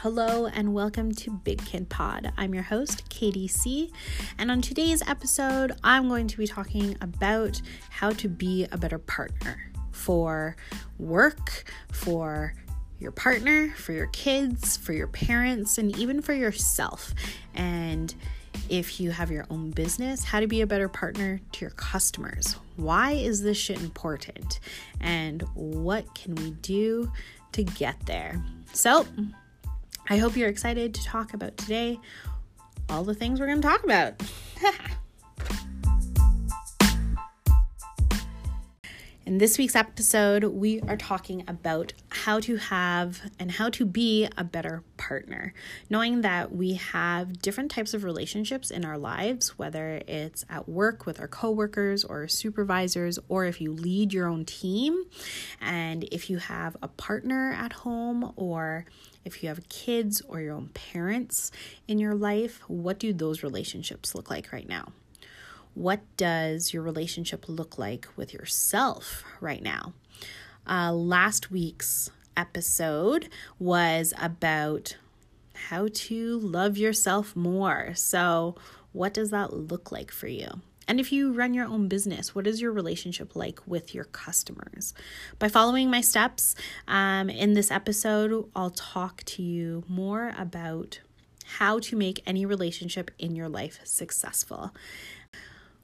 Hello and welcome to Big Kid Pod. I'm your host, Katie C. And on today's episode, I'm going to be talking about how to be a better partner for work, for your partner, for your kids, for your parents, and even for yourself. And if you have your own business, how to be a better partner to your customers. Why is this shit important? And what can we do to get there? So, I hope you're excited to talk about today all the things we're going to talk about. In this week's episode, we are talking about how to have and how to be a better partner. Knowing that we have different types of relationships in our lives, whether it's at work with our coworkers or supervisors, or if you lead your own team, and if you have a partner at home, or if you have kids or your own parents in your life, what do those relationships look like right now? What does your relationship look like with yourself right now? Uh, last week's episode was about how to love yourself more. So, what does that look like for you? And if you run your own business, what is your relationship like with your customers? By following my steps um, in this episode, I'll talk to you more about how to make any relationship in your life successful.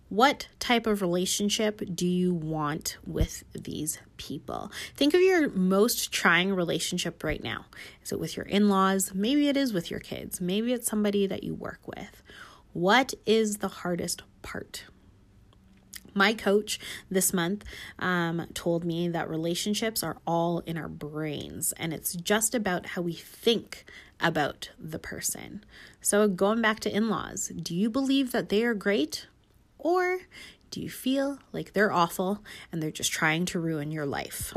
What type of relationship do you want with these people? Think of your most trying relationship right now. Is it with your in laws? Maybe it is with your kids. Maybe it's somebody that you work with. What is the hardest part? My coach this month um, told me that relationships are all in our brains and it's just about how we think about the person. So, going back to in laws, do you believe that they are great or do you feel like they're awful and they're just trying to ruin your life?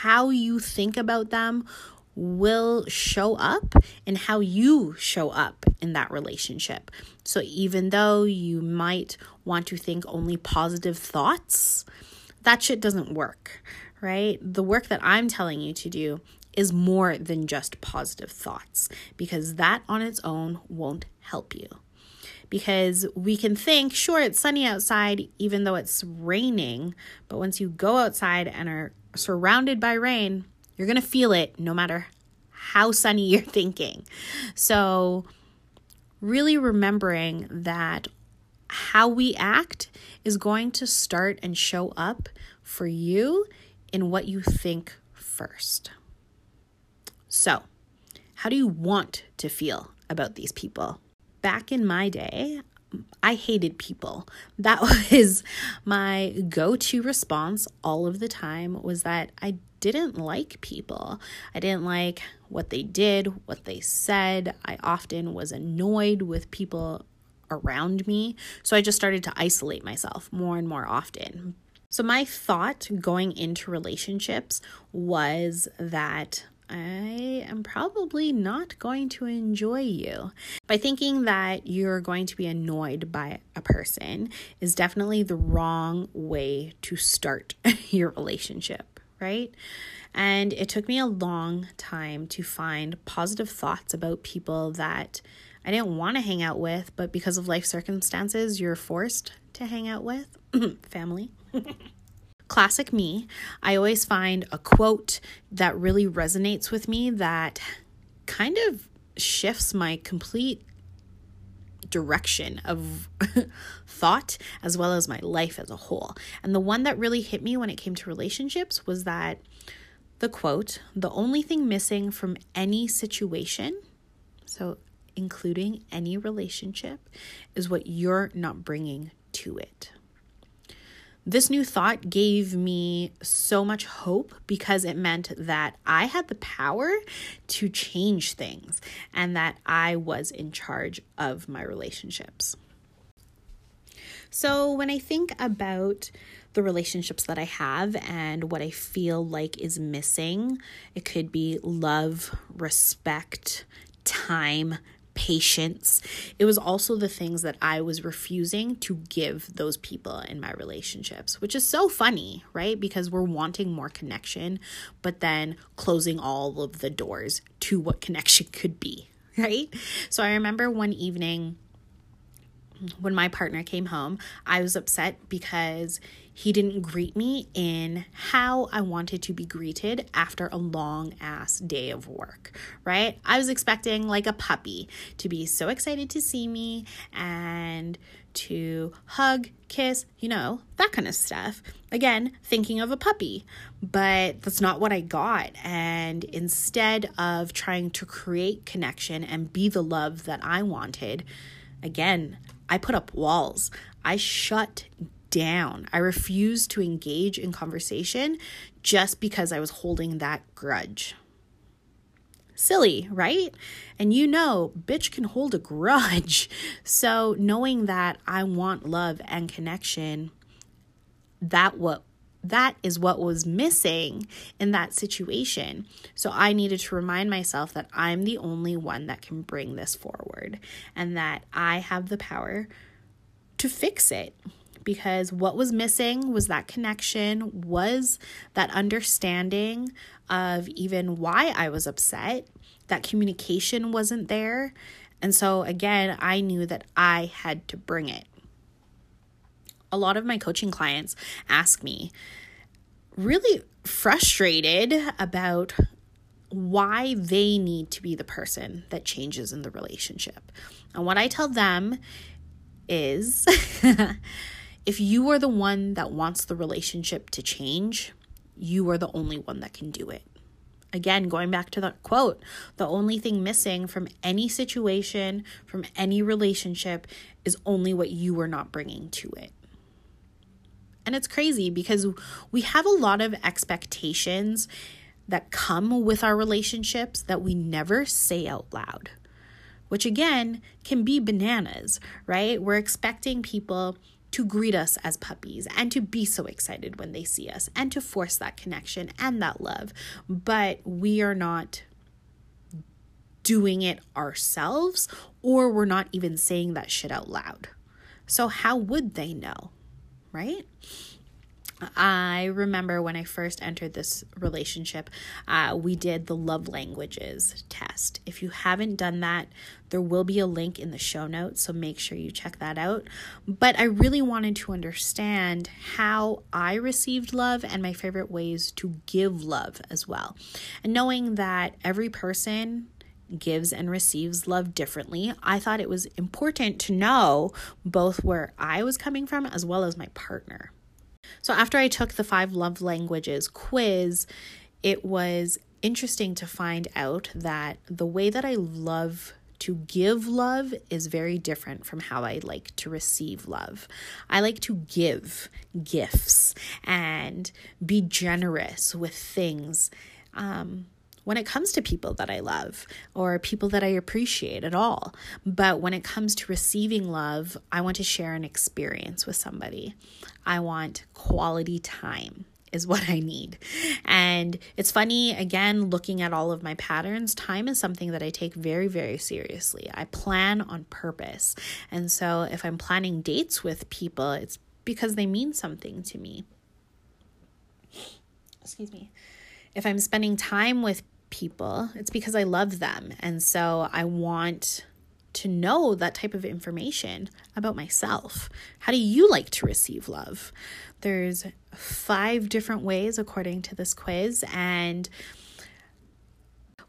How you think about them will show up and how you show up in that relationship. So even though you might want to think only positive thoughts, that shit doesn't work, right? The work that I'm telling you to do is more than just positive thoughts because that on its own won't help you because we can think, sure, it's sunny outside, even though it's raining. But once you go outside and are surrounded by rain, you're going to feel it no matter how sunny you're thinking. So, really remembering that how we act is going to start and show up for you in what you think first. So, how do you want to feel about these people? back in my day, I hated people. That was my go-to response all of the time was that I didn't like people. I didn't like what they did, what they said. I often was annoyed with people around me. So I just started to isolate myself more and more often. So my thought going into relationships was that I am probably not going to enjoy you. By thinking that you're going to be annoyed by a person is definitely the wrong way to start your relationship, right? And it took me a long time to find positive thoughts about people that I didn't want to hang out with, but because of life circumstances, you're forced to hang out with family. classic me, I always find a quote that really resonates with me that kind of shifts my complete direction of thought as well as my life as a whole. And the one that really hit me when it came to relationships was that the quote, the only thing missing from any situation, so including any relationship, is what you're not bringing to it. This new thought gave me so much hope because it meant that I had the power to change things and that I was in charge of my relationships. So, when I think about the relationships that I have and what I feel like is missing, it could be love, respect, time, patience. It was also the things that I was refusing to give those people in my relationships, which is so funny, right? Because we're wanting more connection, but then closing all of the doors to what connection could be, right? So I remember one evening when my partner came home, I was upset because he didn't greet me in how I wanted to be greeted after a long ass day of work, right? I was expecting like a puppy to be so excited to see me and to hug, kiss, you know, that kind of stuff. Again, thinking of a puppy, but that's not what I got. And instead of trying to create connection and be the love that I wanted, again, I put up walls. I shut down. I refused to engage in conversation just because I was holding that grudge. Silly, right? And you know, bitch can hold a grudge. So, knowing that I want love and connection, that what that is what was missing in that situation. So I needed to remind myself that I'm the only one that can bring this forward and that I have the power to fix it because what was missing was that connection, was that understanding of even why I was upset. That communication wasn't there. And so, again, I knew that I had to bring it. A lot of my coaching clients ask me, really frustrated about why they need to be the person that changes in the relationship. And what I tell them is if you are the one that wants the relationship to change, you are the only one that can do it. Again, going back to that quote, the only thing missing from any situation, from any relationship, is only what you are not bringing to it. And it's crazy because we have a lot of expectations that come with our relationships that we never say out loud, which again can be bananas, right? We're expecting people to greet us as puppies and to be so excited when they see us and to force that connection and that love. But we are not doing it ourselves or we're not even saying that shit out loud. So, how would they know, right? I remember when I first entered this relationship, uh, we did the love languages test. If you haven't done that, there will be a link in the show notes, so make sure you check that out. But I really wanted to understand how I received love and my favorite ways to give love as well. And knowing that every person gives and receives love differently, I thought it was important to know both where I was coming from as well as my partner. So after I took the five love languages quiz, it was interesting to find out that the way that I love to give love is very different from how I like to receive love. I like to give gifts and be generous with things. Um, when it comes to people that I love or people that I appreciate at all. But when it comes to receiving love, I want to share an experience with somebody. I want quality time is what I need. And it's funny, again, looking at all of my patterns, time is something that I take very, very seriously. I plan on purpose. And so if I'm planning dates with people, it's because they mean something to me. Excuse me. If I'm spending time with people, it's because I love them. And so I want to know that type of information about myself. How do you like to receive love? There's five different ways according to this quiz and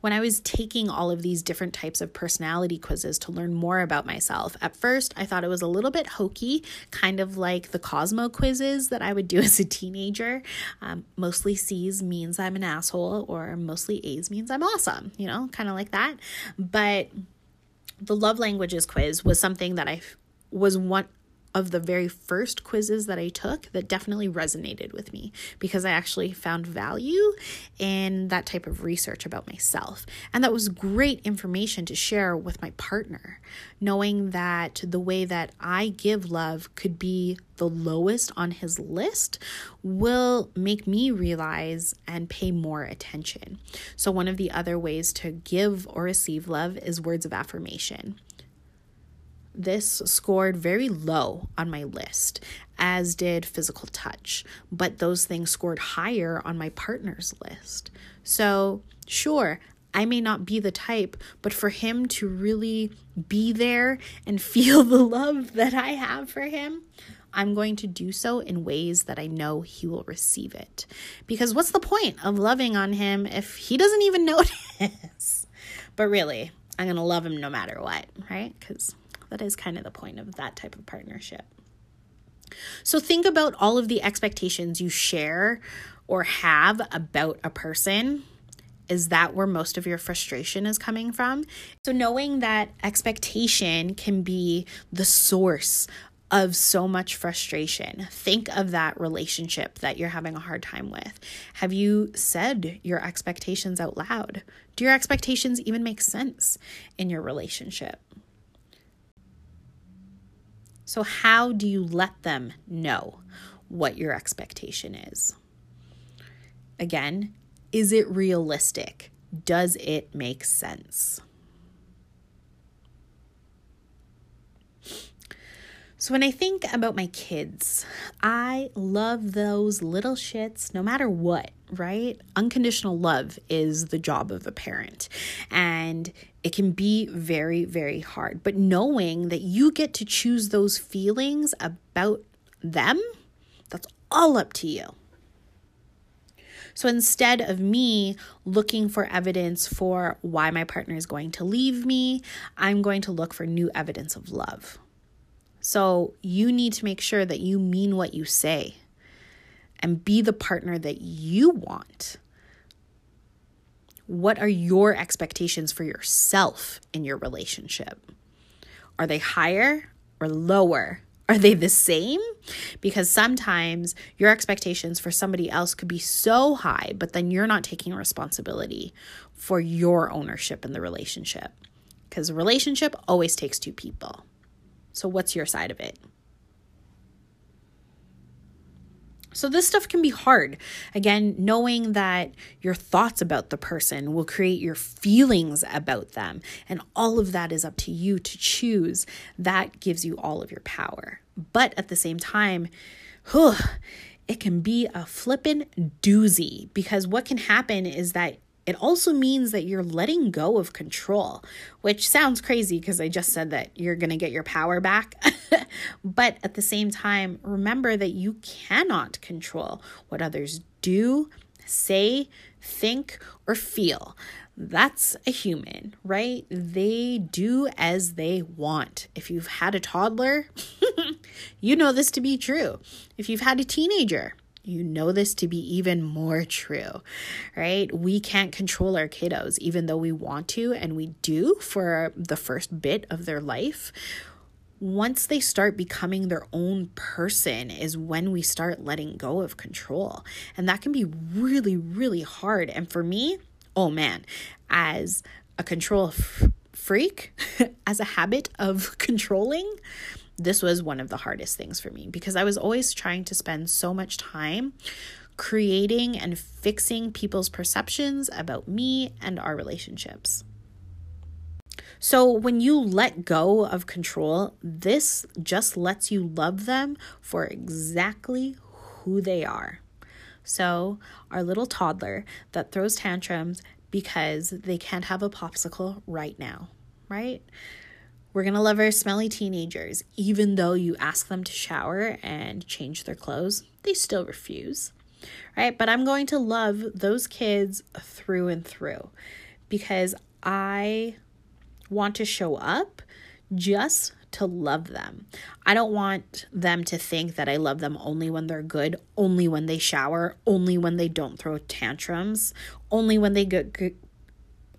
when I was taking all of these different types of personality quizzes to learn more about myself, at first I thought it was a little bit hokey, kind of like the Cosmo quizzes that I would do as a teenager. Um, mostly C's means I'm an asshole, or mostly A's means I'm awesome, you know, kind of like that. But the love languages quiz was something that I was one of the very first quizzes that I took that definitely resonated with me because I actually found value in that type of research about myself. And that was great information to share with my partner, knowing that the way that I give love could be the lowest on his list will make me realize and pay more attention. So, one of the other ways to give or receive love is words of affirmation. This scored very low on my list, as did physical touch, but those things scored higher on my partner's list. So, sure, I may not be the type, but for him to really be there and feel the love that I have for him, I'm going to do so in ways that I know he will receive it. Because what's the point of loving on him if he doesn't even notice? but really, I'm going to love him no matter what, right? Because that is kind of the point of that type of partnership. So think about all of the expectations you share or have about a person. Is that where most of your frustration is coming from? So, knowing that expectation can be the source of so much frustration. Think of that relationship that you're having a hard time with. Have you said your expectations out loud? Do your expectations even make sense in your relationship? So, how do you let them know what your expectation is? Again, is it realistic? Does it make sense? So, when I think about my kids, I love those little shits no matter what, right? Unconditional love is the job of a parent. And it can be very, very hard. But knowing that you get to choose those feelings about them, that's all up to you. So instead of me looking for evidence for why my partner is going to leave me, I'm going to look for new evidence of love. So you need to make sure that you mean what you say and be the partner that you want. What are your expectations for yourself in your relationship? Are they higher or lower? Are they the same? Because sometimes your expectations for somebody else could be so high, but then you're not taking responsibility for your ownership in the relationship. Because a relationship always takes two people. So, what's your side of it? So, this stuff can be hard. Again, knowing that your thoughts about the person will create your feelings about them, and all of that is up to you to choose. That gives you all of your power. But at the same time, it can be a flippin' doozy because what can happen is that it also means that you're letting go of control, which sounds crazy because I just said that you're going to get your power back. but at the same time, remember that you cannot control what others do, say, think, or feel. That's a human, right? They do as they want. If you've had a toddler, you know this to be true. If you've had a teenager, you know this to be even more true, right? We can't control our kiddos, even though we want to, and we do for the first bit of their life. Once they start becoming their own person, is when we start letting go of control. And that can be really, really hard. And for me, oh man, as a control f- freak, as a habit of controlling, this was one of the hardest things for me because I was always trying to spend so much time creating and fixing people's perceptions about me and our relationships. So, when you let go of control, this just lets you love them for exactly who they are. So, our little toddler that throws tantrums because they can't have a popsicle right now, right? We're going to love our smelly teenagers, even though you ask them to shower and change their clothes, they still refuse. Right? But I'm going to love those kids through and through because I want to show up just to love them. I don't want them to think that I love them only when they're good, only when they shower, only when they don't throw tantrums, only when they get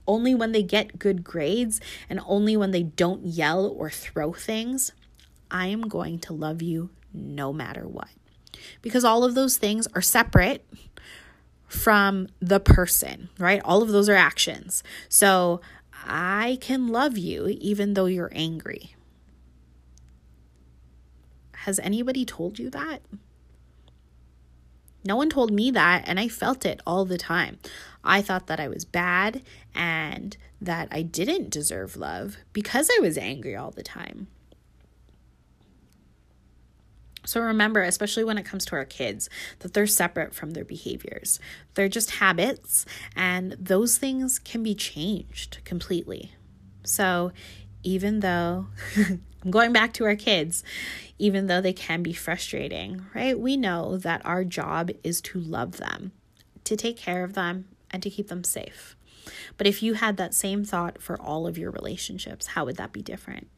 only when they get good grades and only when they don't yell or throw things. I am going to love you no matter what. Because all of those things are separate from the person, right? All of those are actions. So I can love you even though you're angry. Has anybody told you that? No one told me that, and I felt it all the time. I thought that I was bad and that I didn't deserve love because I was angry all the time. So remember, especially when it comes to our kids, that they're separate from their behaviors. They're just habits, and those things can be changed completely. So even though going back to our kids, even though they can be frustrating, right? We know that our job is to love them, to take care of them, and to keep them safe. But if you had that same thought for all of your relationships, how would that be different?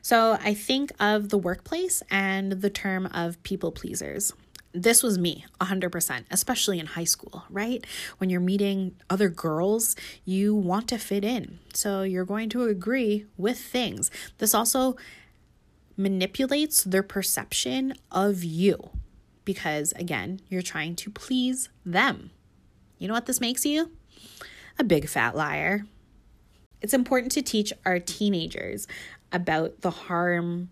So I think of the workplace and the term of people pleasers. This was me 100%, especially in high school, right? When you're meeting other girls, you want to fit in. So you're going to agree with things. This also manipulates their perception of you because, again, you're trying to please them. You know what this makes you? A big fat liar. It's important to teach our teenagers about the harm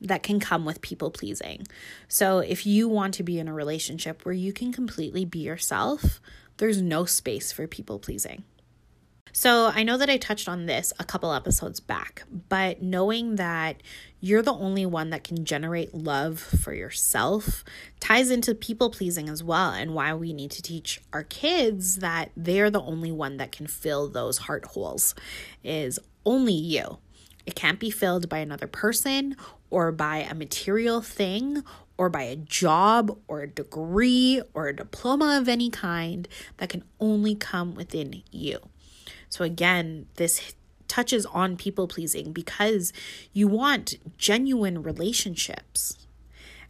that can come with people pleasing. So, if you want to be in a relationship where you can completely be yourself, there's no space for people pleasing. So, I know that I touched on this a couple episodes back, but knowing that you're the only one that can generate love for yourself ties into people pleasing as well, and why we need to teach our kids that they're the only one that can fill those heart holes is only you. It can't be filled by another person or by a material thing or by a job or a degree or a diploma of any kind that can only come within you. So, again, this touches on people pleasing because you want genuine relationships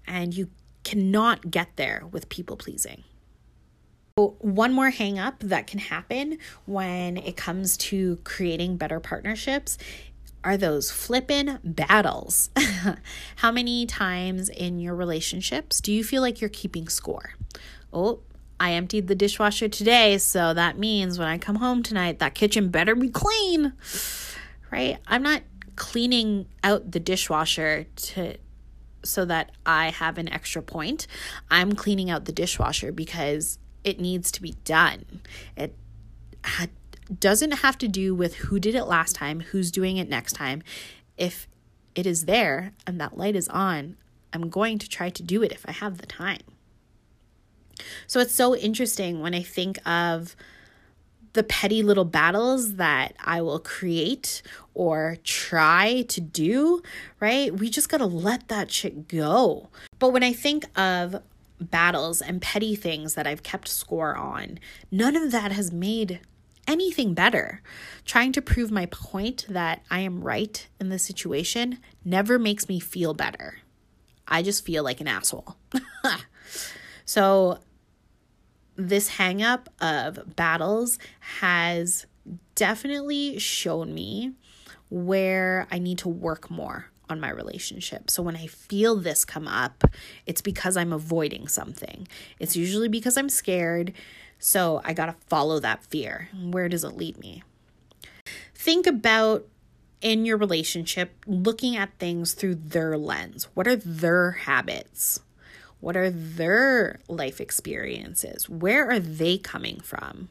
and you cannot get there with people pleasing. One more hang up that can happen when it comes to creating better partnerships are those flippin' battles. How many times in your relationships do you feel like you're keeping score? Oh, I emptied the dishwasher today, so that means when I come home tonight, that kitchen better be clean. Right? I'm not cleaning out the dishwasher to so that I have an extra point. I'm cleaning out the dishwasher because it needs to be done. It doesn't have to do with who did it last time, who's doing it next time. If it is there and that light is on, I'm going to try to do it if I have the time. So it's so interesting when I think of the petty little battles that I will create or try to do, right? We just got to let that shit go. But when I think of battles and petty things that I've kept score on, none of that has made anything better. Trying to prove my point that I am right in this situation never makes me feel better. I just feel like an asshole. so, this hangup of battles has definitely shown me where I need to work more on my relationship. So when I feel this come up, it's because I'm avoiding something. It's usually because I'm scared so I got to follow that fear. Where does it lead me? Think about in your relationship looking at things through their lens. What are their habits? What are their life experiences? Where are they coming from?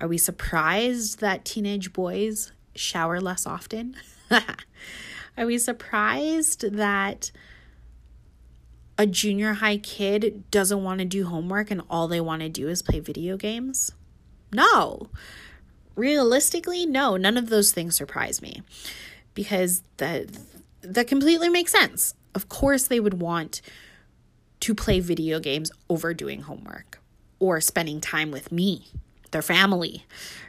Are we surprised that teenage boys shower less often? are we surprised that a junior high kid doesn't want to do homework and all they want to do is play video games? No. Realistically, no, none of those things surprise me because that that completely makes sense. Of course they would want to play video games over doing homework or spending time with me, their family,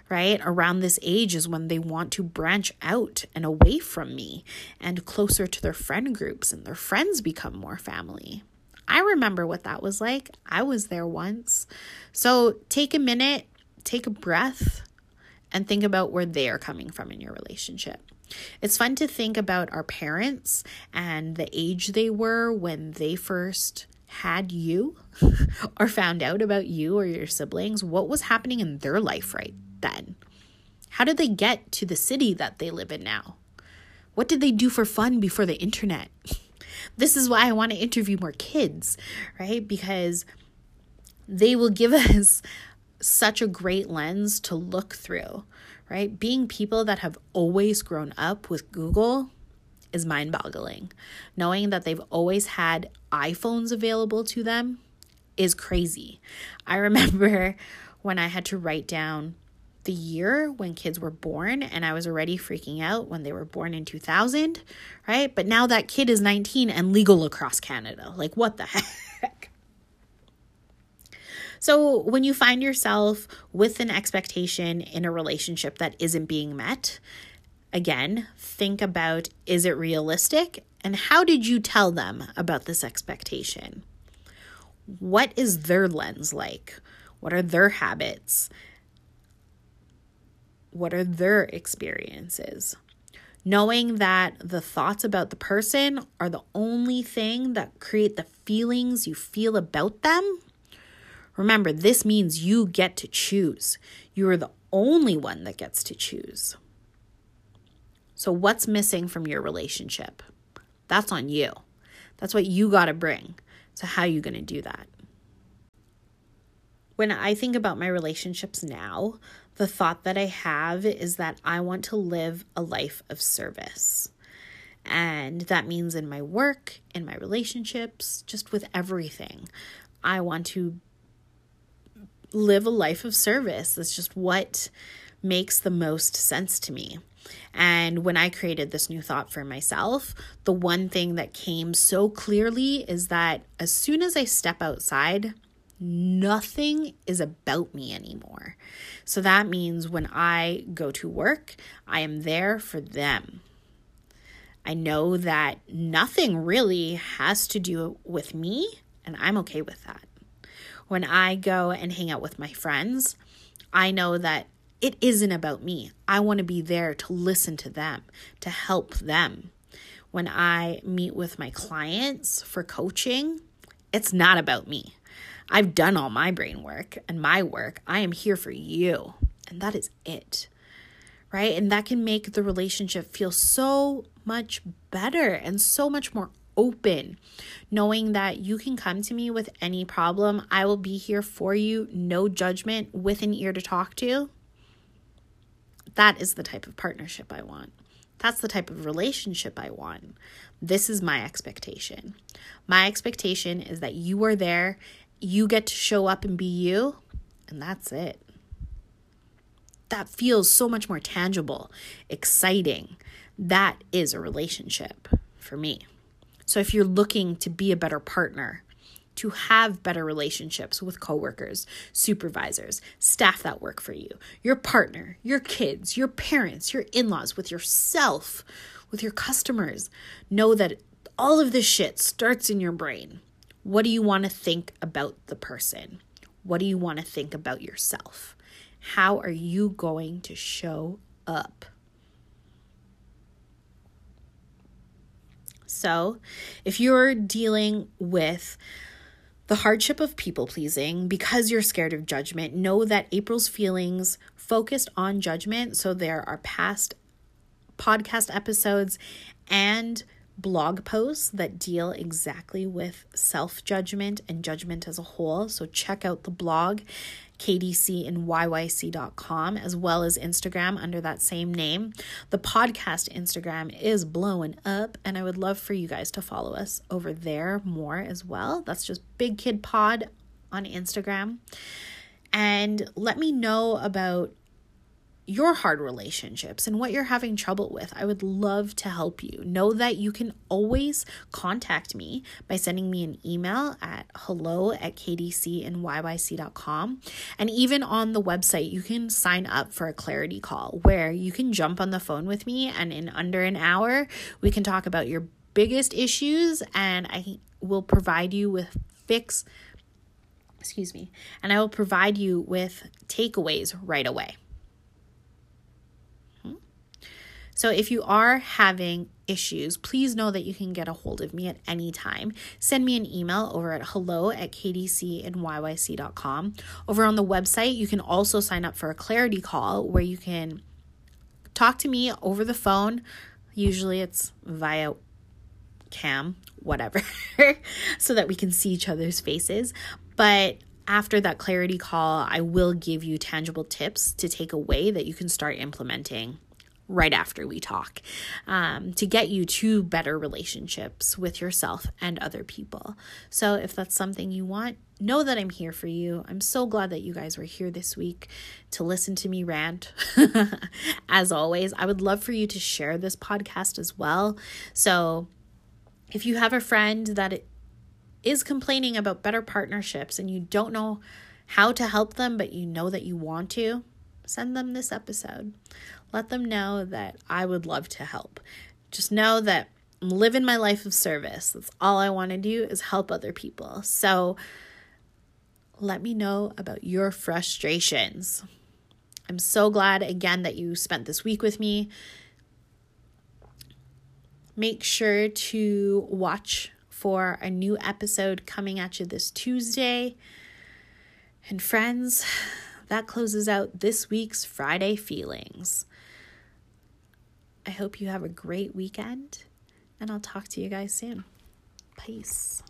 right? Around this age is when they want to branch out and away from me and closer to their friend groups, and their friends become more family. I remember what that was like. I was there once. So take a minute, take a breath, and think about where they are coming from in your relationship. It's fun to think about our parents and the age they were when they first had you or found out about you or your siblings. What was happening in their life right then? How did they get to the city that they live in now? What did they do for fun before the internet? This is why I want to interview more kids, right? Because they will give us such a great lens to look through, right? Being people that have always grown up with Google is mind boggling. Knowing that they've always had iPhones available to them is crazy. I remember when I had to write down the year when kids were born and I was already freaking out when they were born in 2000, right? But now that kid is 19 and legal across Canada. Like, what the heck? So, when you find yourself with an expectation in a relationship that isn't being met, again, think about is it realistic? And how did you tell them about this expectation? What is their lens like? What are their habits? what are their experiences. Knowing that the thoughts about the person are the only thing that create the feelings you feel about them. Remember, this means you get to choose. You are the only one that gets to choose. So, what's missing from your relationship? That's on you. That's what you got to bring. So, how are you going to do that? When I think about my relationships now, the thought that I have is that I want to live a life of service. And that means in my work, in my relationships, just with everything. I want to live a life of service. That's just what makes the most sense to me. And when I created this new thought for myself, the one thing that came so clearly is that as soon as I step outside, nothing is about me anymore. So that means when I go to work, I am there for them. I know that nothing really has to do with me, and I'm okay with that. When I go and hang out with my friends, I know that it isn't about me. I want to be there to listen to them, to help them. When I meet with my clients for coaching, it's not about me. I've done all my brain work and my work. I am here for you. And that is it. Right? And that can make the relationship feel so much better and so much more open, knowing that you can come to me with any problem. I will be here for you, no judgment, with an ear to talk to. That is the type of partnership I want. That's the type of relationship I want. This is my expectation. My expectation is that you are there you get to show up and be you, and that's it. That feels so much more tangible, exciting. That is a relationship for me. So if you're looking to be a better partner, to have better relationships with coworkers, supervisors, staff that work for you, your partner, your kids, your parents, your in laws, with yourself, with your customers. Know that all of this shit starts in your brain. What do you want to think about the person? What do you want to think about yourself? How are you going to show up? So, if you're dealing with the hardship of people pleasing because you're scared of judgment, know that April's feelings focused on judgment. So, there are past podcast episodes and blog posts that deal exactly with self judgment and judgment as a whole. So check out the blog, kdcandyyc.com, as well as Instagram under that same name. The podcast Instagram is blowing up, and I would love for you guys to follow us over there more as well. That's just Big Kid Pod on Instagram. And let me know about your hard relationships and what you're having trouble with. I would love to help you. Know that you can always contact me by sending me an email at hello at kdcandyyc.com. And even on the website, you can sign up for a clarity call where you can jump on the phone with me and in under an hour, we can talk about your biggest issues and I will provide you with fix excuse me, and I will provide you with takeaways right away. So if you are having issues, please know that you can get a hold of me at any time. Send me an email over at hello at kdcandyyc.com. Over on the website, you can also sign up for a clarity call where you can talk to me over the phone. Usually it's via cam, whatever, so that we can see each other's faces. But after that clarity call, I will give you tangible tips to take away that you can start implementing right after we talk um, to get you to better relationships with yourself and other people. So, if that's something you want, know that I'm here for you. I'm so glad that you guys were here this week to listen to me rant. as always, I would love for you to share this podcast as well. So, if you have a friend that is complaining about better partnerships and you don't know how to help them, but you know that you want to, send them this episode. Let them know that I would love to help. Just know that I'm living my life of service. That's all I want to do is help other people. So let me know about your frustrations. I'm so glad again that you spent this week with me. Make sure to watch for a new episode coming at you this Tuesday. And friends, that closes out this week's Friday Feelings. I hope you have a great weekend, and I'll talk to you guys soon. Peace.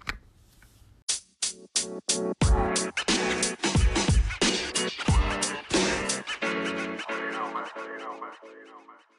you know, man.